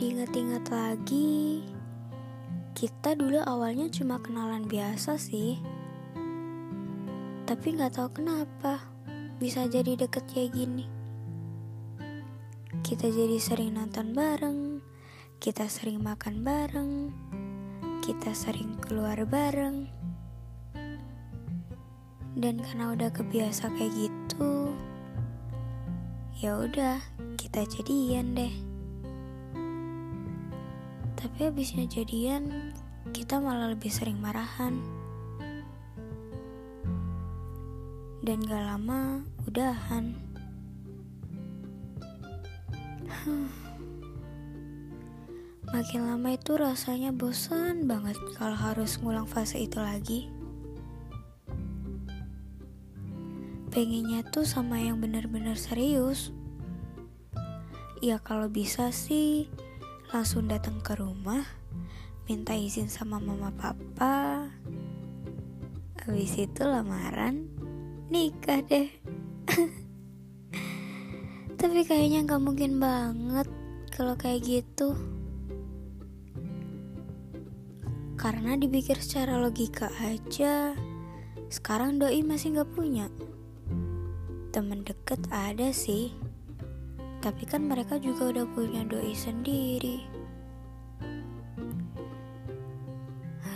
diingat-ingat lagi, kita dulu awalnya cuma kenalan biasa sih. Tapi nggak tahu kenapa bisa jadi deket kayak gini. Kita jadi sering nonton bareng, kita sering makan bareng, kita sering keluar bareng. Dan karena udah kebiasa kayak gitu, ya udah kita jadian deh. Tapi habisnya jadian, kita malah lebih sering marahan. Dan gak lama, udahan. Makin lama itu rasanya bosan banget kalau harus ngulang fase itu lagi. Pengennya tuh sama yang bener-bener serius. Ya kalau bisa sih langsung datang ke rumah, minta izin sama mama papa. Habis itu lamaran, nikah deh. Tapi kayaknya gak mungkin banget kalau kayak gitu. Karena dipikir secara logika aja, sekarang doi masih gak punya. Temen deket ada sih, tapi kan mereka juga udah punya doi sendiri.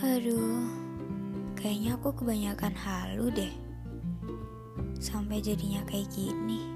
Aduh, kayaknya aku kebanyakan halu deh. Sampai jadinya kayak gini.